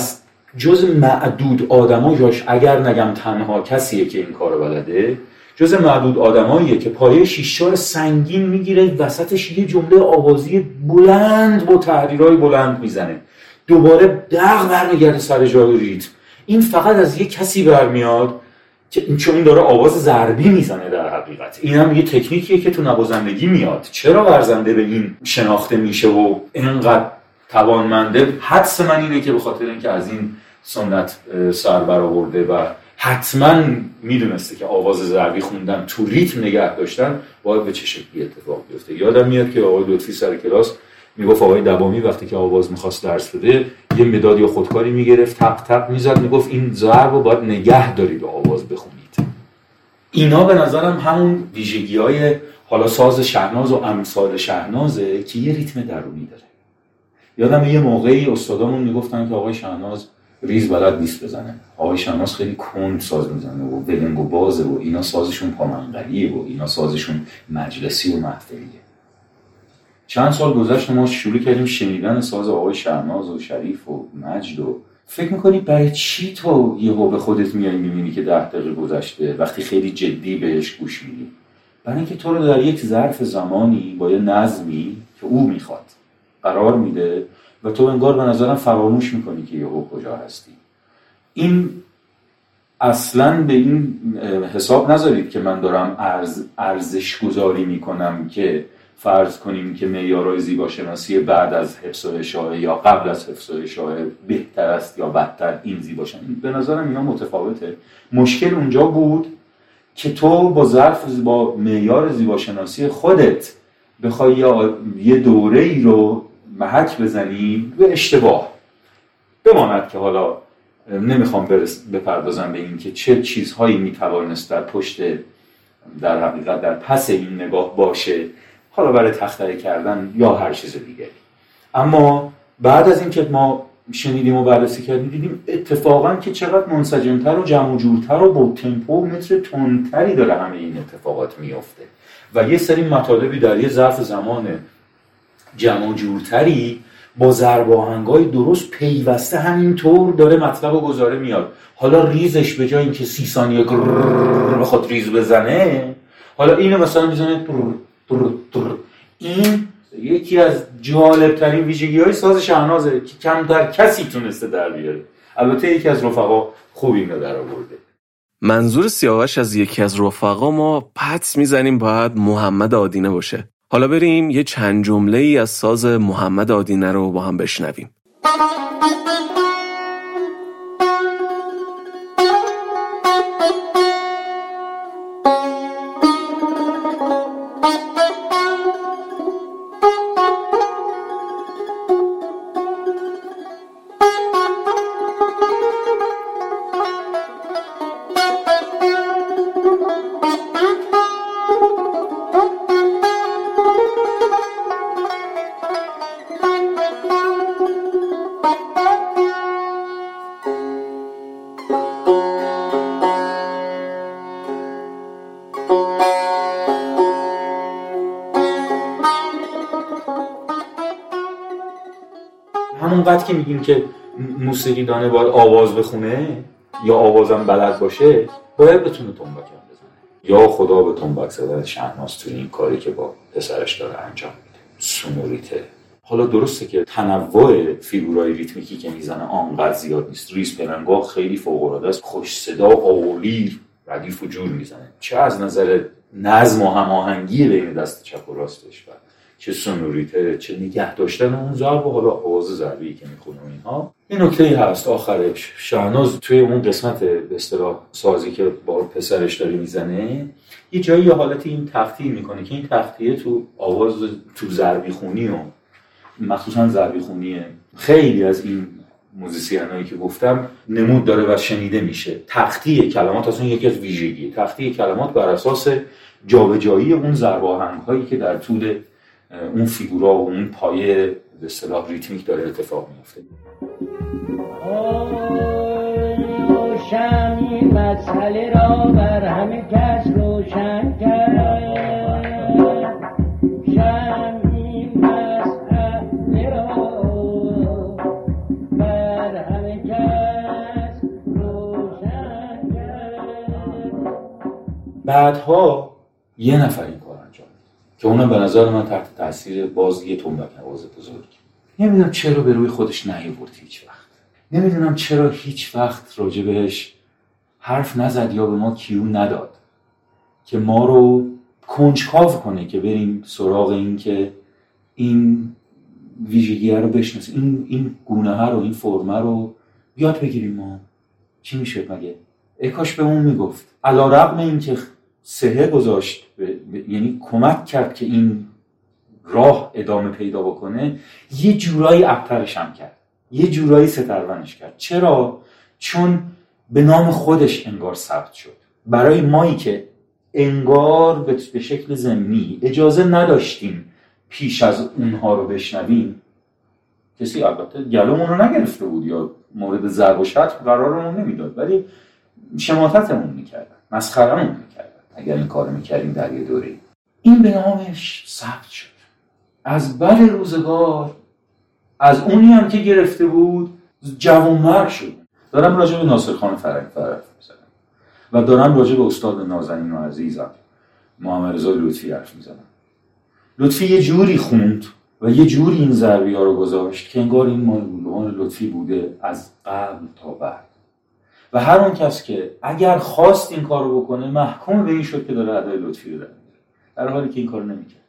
جز معدود آدما جاش اگر نگم تنها کسیه که این کارو بلده جز معدود آدماییه که پایه 6 4 سنگین می‌گیره وسطش یه جمله آوازی بلند با تحریرهای بلند می‌زنه. دوباره دق برمیگرده سر جای ریتم. این فقط از یه کسی برمیاد که چون این داره آواز ضربی می‌زنه در حقیقت. این هم یه تکنیکیه که تو نوازندگی میاد. چرا ورزنده به این شناخته میشه و اینقدر توانمنده؟ حدس من اینه که به خاطر اینکه از این سنت سر برآورده و حتما می‌دونسته که آواز ضربی خوندن تو ریتم نگه داشتن باید به چه شکلی اتفاق بیفته. یادم میاد که آقای لطفی سر کلاس می‌گفت آقای دوامی وقتی که آواز می‌خواست درس بده یه مداد یا خودکاری می‌گرفت تق تق می‌زد می‌گفت این ضرب رو باید نگه داری به آواز بخونید. اینا به نظرم همون ویژگی های حالا ساز شهناز و امثال شهنازه که یه ریتم درونی داره. یادم یه موقعی استادامون می‌گفتن که آقای شهناز ریز بلد نیست بزنه. آقای شهناز خیلی کند ساز می‌زنه و بلنگ و بازه و اینا سازشون پامنقلیه و اینا سازشون مجلسی و محفلیه. چند سال گذشت ما شروع کردیم شنیدن ساز آقای شهناز و شریف و مجد و فکر می‌کنی برای چی تو یهو به خودت میای می‌بینی که ده دقیقه گذشته وقتی خیلی جدی بهش گوش میدی؟ برای اینکه تو رو در یک ظرف زمانی با یه نظمی که او می‌خواد قرار میده و تو انگار به نظرم فراموش می‌کنی که یهو کجا هستی. این اصلا به این حساب نذارید که من دارم ارز، ارزش گذاری می‌کنم که فرض کنیم که معیارهای زیباشناسی بعد از حفظ و یا قبل از حفظ و بهتر است یا بدتر این زیباشناسی. به نظرم اینا متفاوته. مشکل اونجا بود که تو با ظرف با معیار زیباشناسی خودت بخوای یه دوره ای رو محک بزنی به اشتباه. بماند که حالا نمی‌خوام برس بپردازم به این که چه چیزهایی می‌توانست در پشت در حقیقت در پس این نگاه باشه. حالا برای تختره کردن یا هر چیز دیگری اما بعد از اینکه ما شنیدیم و بررسی کردیم دیدیم اتفاقا که چقدر منسجمتر و جمع و جورتر و با تمپو و متر تندتری داره همه این اتفاقات میفته و یه سری مطالبی در یه ظرف زمان جمع و جورتری با ضرب آهنگای درست پیوسته همینطور داره مطلب و گزاره میاد. حالا ریزش به جای اینکه سی ثانیه بخواد ریز بزنه حالا اینو مثلا می‌زنه این یکی از جالب ترین ویژگی های ساز شهنازه که کمتر کسی تونسته در بیاره. البته یکی از رفقا خوب اینو در آورده. منظور سیاوش از یکی از رفقا ما پدس می‌زنیم باید محمد آدینه باشه. حالا بریم یه چند جمله ای از ساز محمد آدینه رو با هم بشنویم. همونقدر که میگیم که موسیقی دانه باید آواز بخونه یا آوازم بلد باشه باید بتونه تنبک هم بزنه. یا خدا به تنبک زدن شهناز توی این کاری که با پسرش داره انجام میده. سونوریته حالا درسته که تنوع فیگورای ریتمیکی که می‌زنه آنقدر زیاد نیست. ریز پلنگا خیلی فوق است. خوش صدا آولی ردیف و جور می‌زنه. چه از نظر نظم و هماهنگی بین دست چپ و راستش و چه سونوریته چه نگه داشتن اون ضرب و حالا آواز ضربی که می‌خونه اینها. این نکته ای هست آخرش. شهناز توی اون قسمت به اصطلاح سازی که با پسرش داره می‌زنه یه جایی یه حالت این تختی می‌کنه که این تختیه تو آواز تو ضربی خونی و مخصوصا ضربی خونیه خیلی از این موزیسین که گفتم نمود داره و شنیده میشه. تختی کلمات اصلا یکی از ویژگی. تختی کلمات بر اساس جابجایی اون ضرب هایی که در طول اون فیگورا و اون پایه به اصطلاح ریتمیک داره اتفاق میفته روشن این مسئله را بر همه کس روشن کرد. بعدها یه نفر این کار انجام میده که اونم به نظر من تحت تاثیر باز یه تنبک نواز بزرگ. نمی‌دونم چرا به روی خودش نیاورد هیچ وقت. نمی‌دونم چرا هیچ وقت راجع بهش حرف نزد یا به ما کیو نداد که ما رو کنجکاو کنه که بریم سراغ این که این ویژگی رو بشناسیم این این گونه ها رو این فرمه رو یاد بگیریم ما. چی میشه مگه؟ ای کاش به اون می‌گفت. علا رقم این که سهه گذاشت یعنی کمک کرد که این راه ادامه پیدا بکنه یه جورایی ابترش هم کرد. یه جورایی سترونش کرد. چرا؟ چون به نام خودش انگار ثبت شد. برای مایی که انگار به شکل زمینی اجازه نداشتیم پیش از اونها رو بشنویم. کسی البته گلومون رو نگرفته بود یا مورد ضرب و شتم قرارمون نمی‌داد ولی شماتتمون می‌کردن مسخرمون می‌کردن. اگر این کار می‌کردیم در یه دوره. این به نامش ثبت شد. از بد روزگار از اونی هم که گرفته بود جوانمر شد. دارم راجع به ناصر خان فرنگ فرق می‌زنم. و دارم راجع به استاد نازنین و عزیزم محمد رضا لطفی حرف می‌زنم. لطفی یه جوری خوند و یه جوری این ضربی ها رو گذاشت که انگار این مال لطفی بوده از قبل تا بعد. و هر اون کس که اگر خواست این کار رو بکنه محکوم به این شد که داره ادای لطفی رو در در حالی که این کار نمی‌کرد.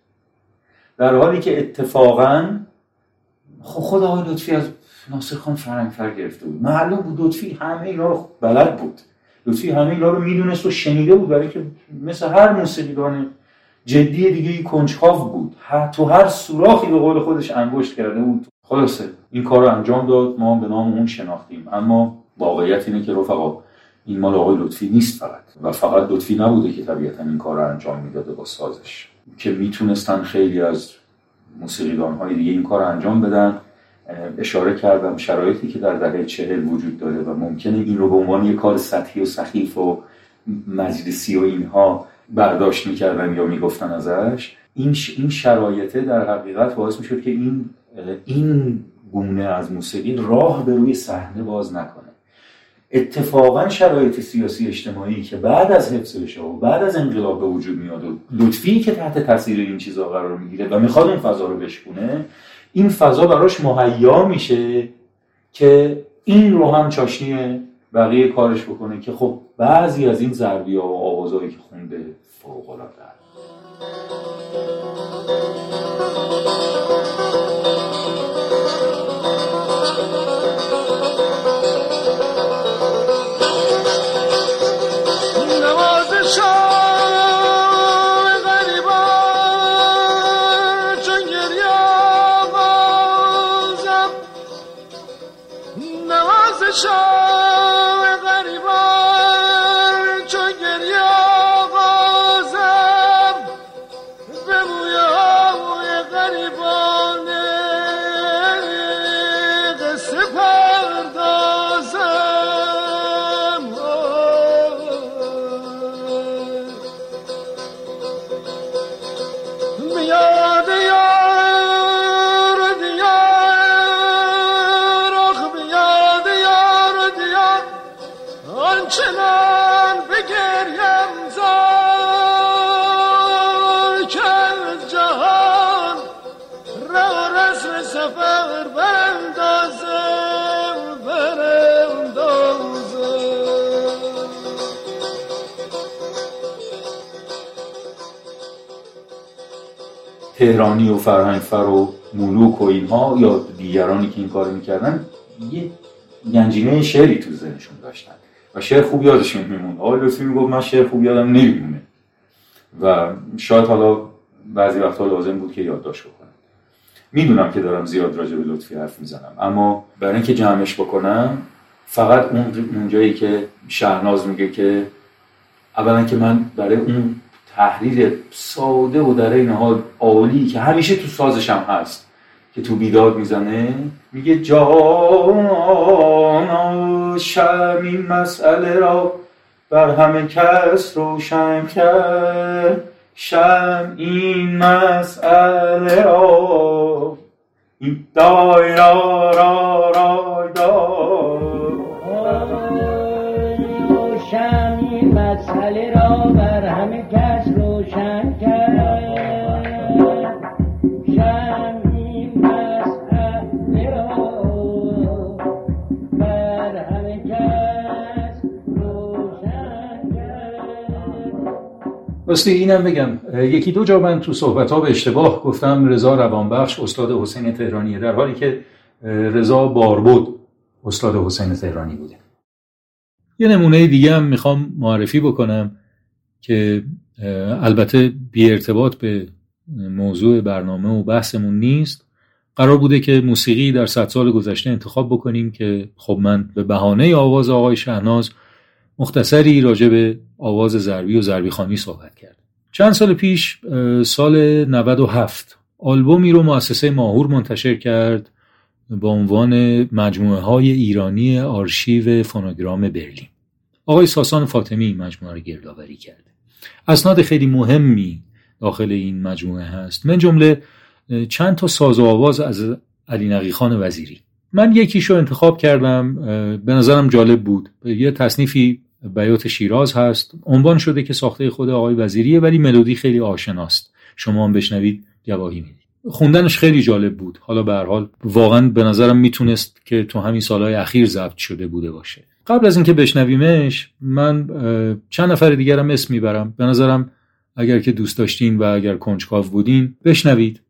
در حالی که اتفاقا خب خود آقای لطفی از ناصر خان فرنگفر گرفته بود. معلوم بود لطفی همه اینا رو بلد بود. لطفی همه اینا رو می‌دونست و شنیده بود برای که مثل هر موسیقیدان جدی دیگه ای کنجکاو بود. تو هر سوراخی به قول خودش انگشت کرده بود. خلاصه این کار رو انجام داد. ما به نام اون شناختیم. اما واقعیت اینه که رفقا این مال آقای لطفی نیست فقط. و فقط لطفی نبوده که طبیعتا این کار رو انجام می‌داده با سازش. که می‌تونستن خیلی از موسیقیدان های دیگه این کار انجام بدن. اشاره کردم شرایطی که در دهه چهل وجود داره و ممکنه این رو به عنوان یک کار سطحی و سخیف و مجلسی و اینها برداشت می‌کردن یا می‌گفتن ازش. این این شرایطه در حقیقت باعث می‌شد که این این گونه از موسیقی راه به روی صحنه باز نکنه. اتفاقا شرایط سیاسی اجتماعی که بعد از حفظ شاه و بعد از انقلاب به وجود میاد و لطفی که تحت تاثیر این چیزا قرار می‌گیره و می‌خواد اون فضا رو بشکونه این فضا براش مهیا میشه که این رو هم چاشنی بقیه کارش بکنه که خب بعضی از این ضربی ها و آوازهایی که خونده فوق العاده تهرانی و فرهنگفر و ملوک و اینها یا دیگرانی که این کار می‌کردن یه گنجینه شعری تو ذهنشون داشتن. و شعر خوب یادشون میمون آقای لطفی می‌گفت من شعر خوب یادم نمیمونه. و شاید حالا بعضی وقتها لازم بود که یادداشت بکنم. می‌دونم که دارم زیاد راجع به لطفی حرف می‌زنم. اما برای اینکه جمعش بکنم فقط اون اون جایی که شهناز میگه که اولا که من برای اون تحریر ساده و در این حال عالی که همیشه تو سازش هم هست که تو بیداد می‌زنه میگه جانا شم این مسئله را بر همه کس روشن کرد شم این مسئله را. این دای را را را دای روشن این مسئله را بر راستی اینم بگم یکی دو جا من تو صحبت ها به اشتباه گفتم رضا روانبخش استاد حسین تهرانیه در حالی که رضا باربود استاد حسین تهرانی بوده. یه نمونه دیگه هم می‌خوام معرفی بکنم که البته بی ارتباط به موضوع برنامه و بحثمون نیست. قرار بوده که موسیقی در صد سال گذشته انتخاب بکنیم که خب من به بهانه آواز آقای شهناز مختصری راجع به آواز ضربی و ضربی خانی صحبت کرد. چند سال پیش سال 97 آلبومی رو مؤسسه ماهور منتشر کرد با عنوان مجموعه های ایرانی آرشیو فونوگرام برلین. آقای ساسان فاطمی مجموعه رو گردآوری کرده اسناد خیلی مهمی داخل این مجموعه هست. من جمله چند تا ساز و آواز از علی نقی خان وزیری. من یکیشو انتخاب کردم به نظرم جالب بود. یه تصنیفی بیات شیراز هست. عنوان شده که ساخته خود آقای وزیریه ولی ملودی خیلی آشناست. شما هم بشنوید گواهی می‌دید. خوندنش خیلی جالب بود. حالا به هر حال واقعا به نظرم می‌تونست که تو همین سالهای اخیر ضبط شده بوده باشه. قبل از اینکه بشنویمش من چند نفر دیگرم اسم می‌برم. به نظرم اگر که دوست داشتین و اگر کنجکاو بودین بشنوید.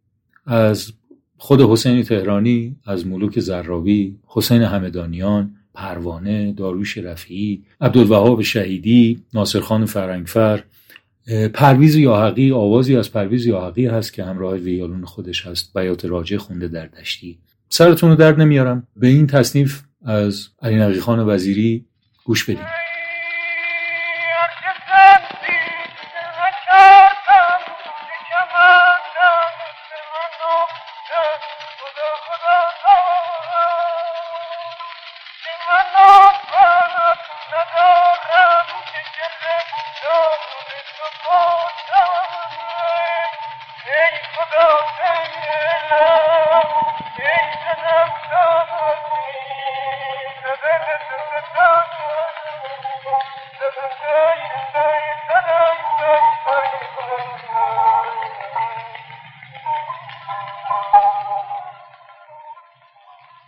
از خود حسین تهرانی از ملوک زراوی حسین همدانیان پروانه داروش رفیعی عبدالوهاب شهیدی ناصرخان فرنگفر. پرویز یاحقی آوازی از پرویز یاحقی هست که همراه ویولون خودش هست. بیات راجع خونده در دشتی. سرتون رو درد نمیارم. به این تصنیف از علی نقی خان وزیری گوش بدیم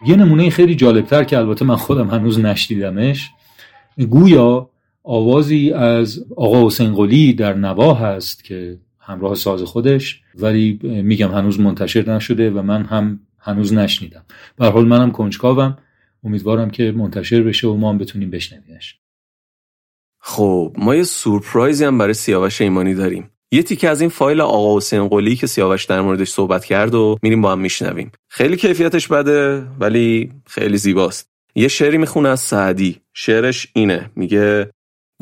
یه نمونه خیلی جالبتر که البته من خودم هنوز نشدیدمش گویا آوازی از آقا حسین قلی در نوا هست که همراه ساز خودش ولی میگم هنوز منتشر نشده و من هم هنوز نشنیدم. به حال منم کنجکاوم. امیدوارم که منتشر بشه و ما هم بتونیم بشنویمش. خب ما یه سورپرایزی هم برای سیاوش ایمانی داریم. یه تیکه از این فایل آقا حسین قلی که سیاوش در موردش صحبت کرد و میریم با هم میشنویم. خیلی کیفیتش بده ولی خیلی زیباست. یه شعری می‌خونه از سعدی. شعرش اینه. میگه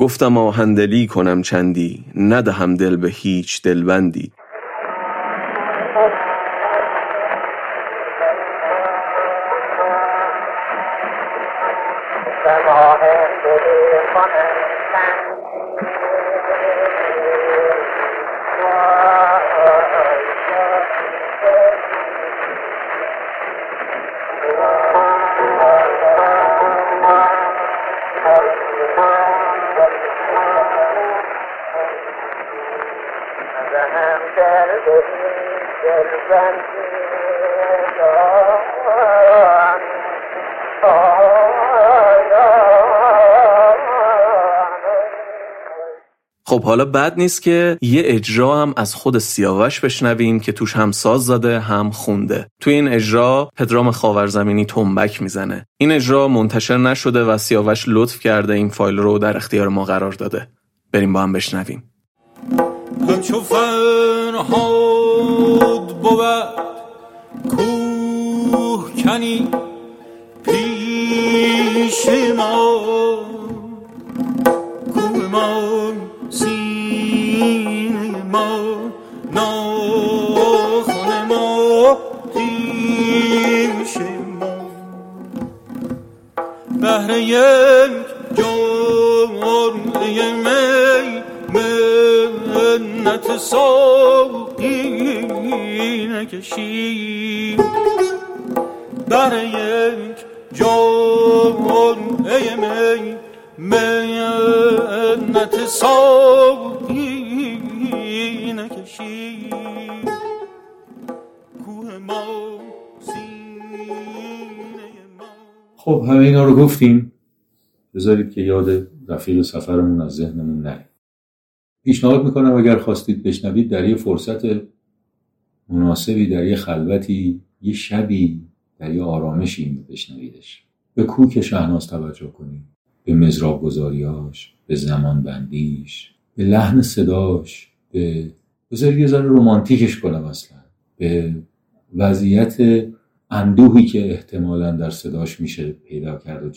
گفتم آهندلی کنم چندی ندهم دل به هیچ دلبندی. خب حالا بد نیست که یه اجرا هم از خود سیاوش بشنویم که توش هم ساز زده هم خونده. توی این اجرا پدرام خاورزمینی تنبک می‌زنه. این اجرا منتشر نشده و سیاوش لطف کرده این فایل رو در اختیار ما قرار داده. بریم با هم بشنویم. کوه کنی پیش ما. بهر یک جرعه می منت ساقی نکشید. بر یک جرعه می منت ساقی نکشید. کوه ما خب همه اینا رو گفتیم. بذارید که یاد رفیق سفرمون از ذهنمون نره. پیشنهاد می‌کنم اگر خواستید بشنوید در یه فرصت مناسبی در یه خلوتی یه شبی در یه آرامشی بشنویدش. به کوک شهناز توجه کنید به مزراب گذاریاش به زمان بندیش به لحن صداش به بذارید یه ذره رومانتیکش کنم اصلا. به وضعیت اندوهی که احتمالا در صداش میشه پیدا کرد و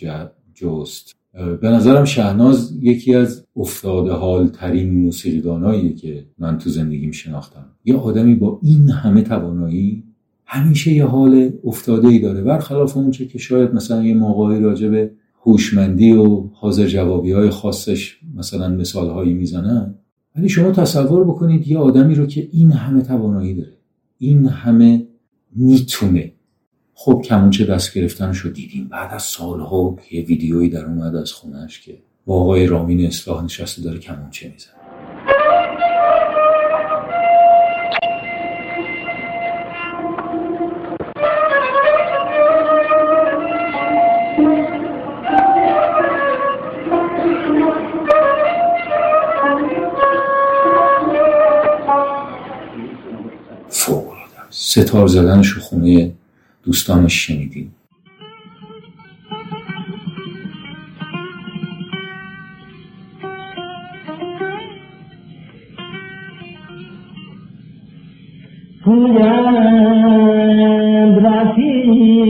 جست. به نظرم شهناز یکی از افتاده حال ترین موسیقیداناییه که من تو زندگیم شناختم. یه آدمی با این همه توانایی همیشه یه حال افتاده ای داره. برخلاف اونچه که شاید مثلا یه موقعی راجع به هوشمندی و حاضر جوابی های خاصش مثلا مثال هایی می‌زنن ولی شما تصور بکنید یه آدمی رو که این همه توانایی داره این همه می‌تونه خب کمونچه دست گرفتنش رو دیدیم. بعد از سالها یه ویدیویی در اومد از خونش که با آقای رامین اصلاح نشسته داره کمونچه میزن ستار زدنش رو خونه دوستانش شنیدیم. گویند رفیق.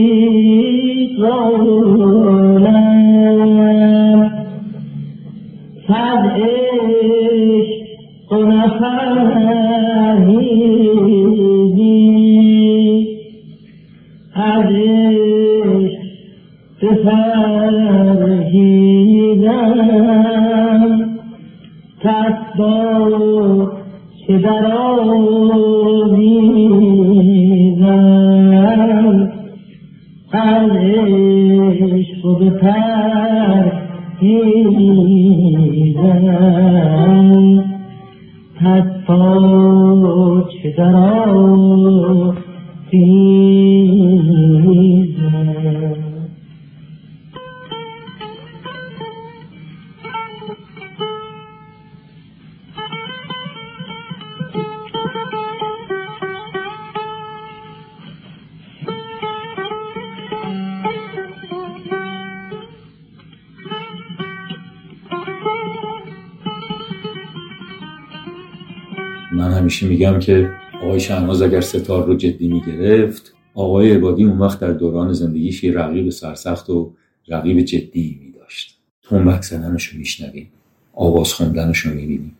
میگم که آقای شهناز اگر ستار رو جدی می‌گرفت آقای عبادی اون وقت در دوران زندگیش یه رقیب سرسخت و رقیب جدی میداشت. تنبک زدنش رو میشنویم آواز خوندنش رو می‌بینیم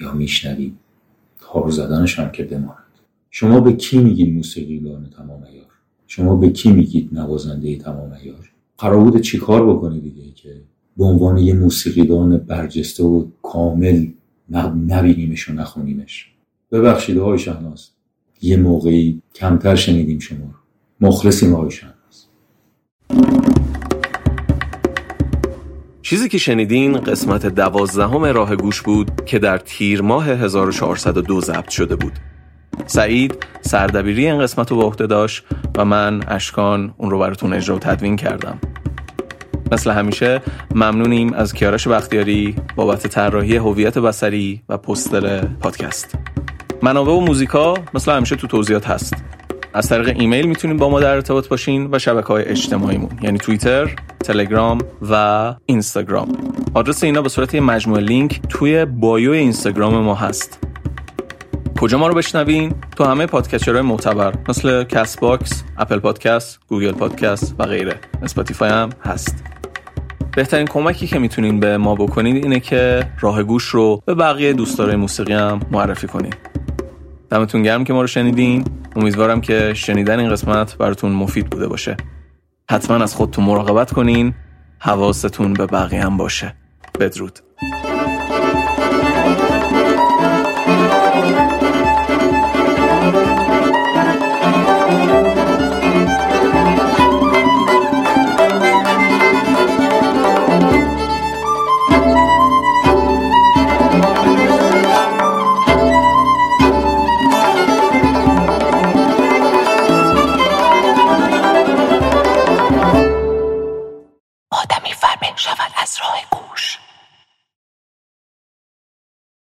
یا میشنویم. تار زدنش هم که بماند. شما به کی میگید موسیقیدان تمام عیار شما به کی میگید نوازنده تمام عیار قرار بوده چیکار بکنی دیگه که به عنوان یه موسیقیدان برجسته و کامل نبینیمش و نخونیمش؟ ببخشید آقای شهناز. یه موقعی کمتر شنیدیم شما رو. مخلصیم آقای شهناز. چیزی که شنیدین قسمت دوازدهم راه گوش بود که در تیر ماه 1402 ضبط شده بود. سعید سردبیری این قسمت رو به عهده داشت و من اشکان اون رو براتون اجرا و تدوین کردم. مثل همیشه ممنونیم از کیارش بختیاری بابت طراحی هویت بصری و پوستر پادکست. منابع و موزیکا مثل همیشه تو توضیحات هست. از طریق ایمیل می‌تونید با ما در ارتباط باشین و شبکه های اجتماعیمون یعنی توییتر، تلگرام و اینستاگرام. آدرس اینا به صورت یه مجموعه لینک توی bio اینستاگرام ما هست. کجا ما رو بشنوین؟ تو همه podcaster های معتبر مثل Castbox، Apple Podcast، Google Podcast و غیره. اسپاتیفای هم هست. بهترین کمکی که می‌تونین به ما بکنید اینه که راه گوش رو به بقیه دوستدارای موسیقی هم معرفی کنین. دمتون گرم که ما رو شنیدین. امیدوارم که شنیدن این قسمت براتون مفید بوده باشه. حتما از خودتون مراقبت کنین. حواستون به بقیه هم باشه. بدرود.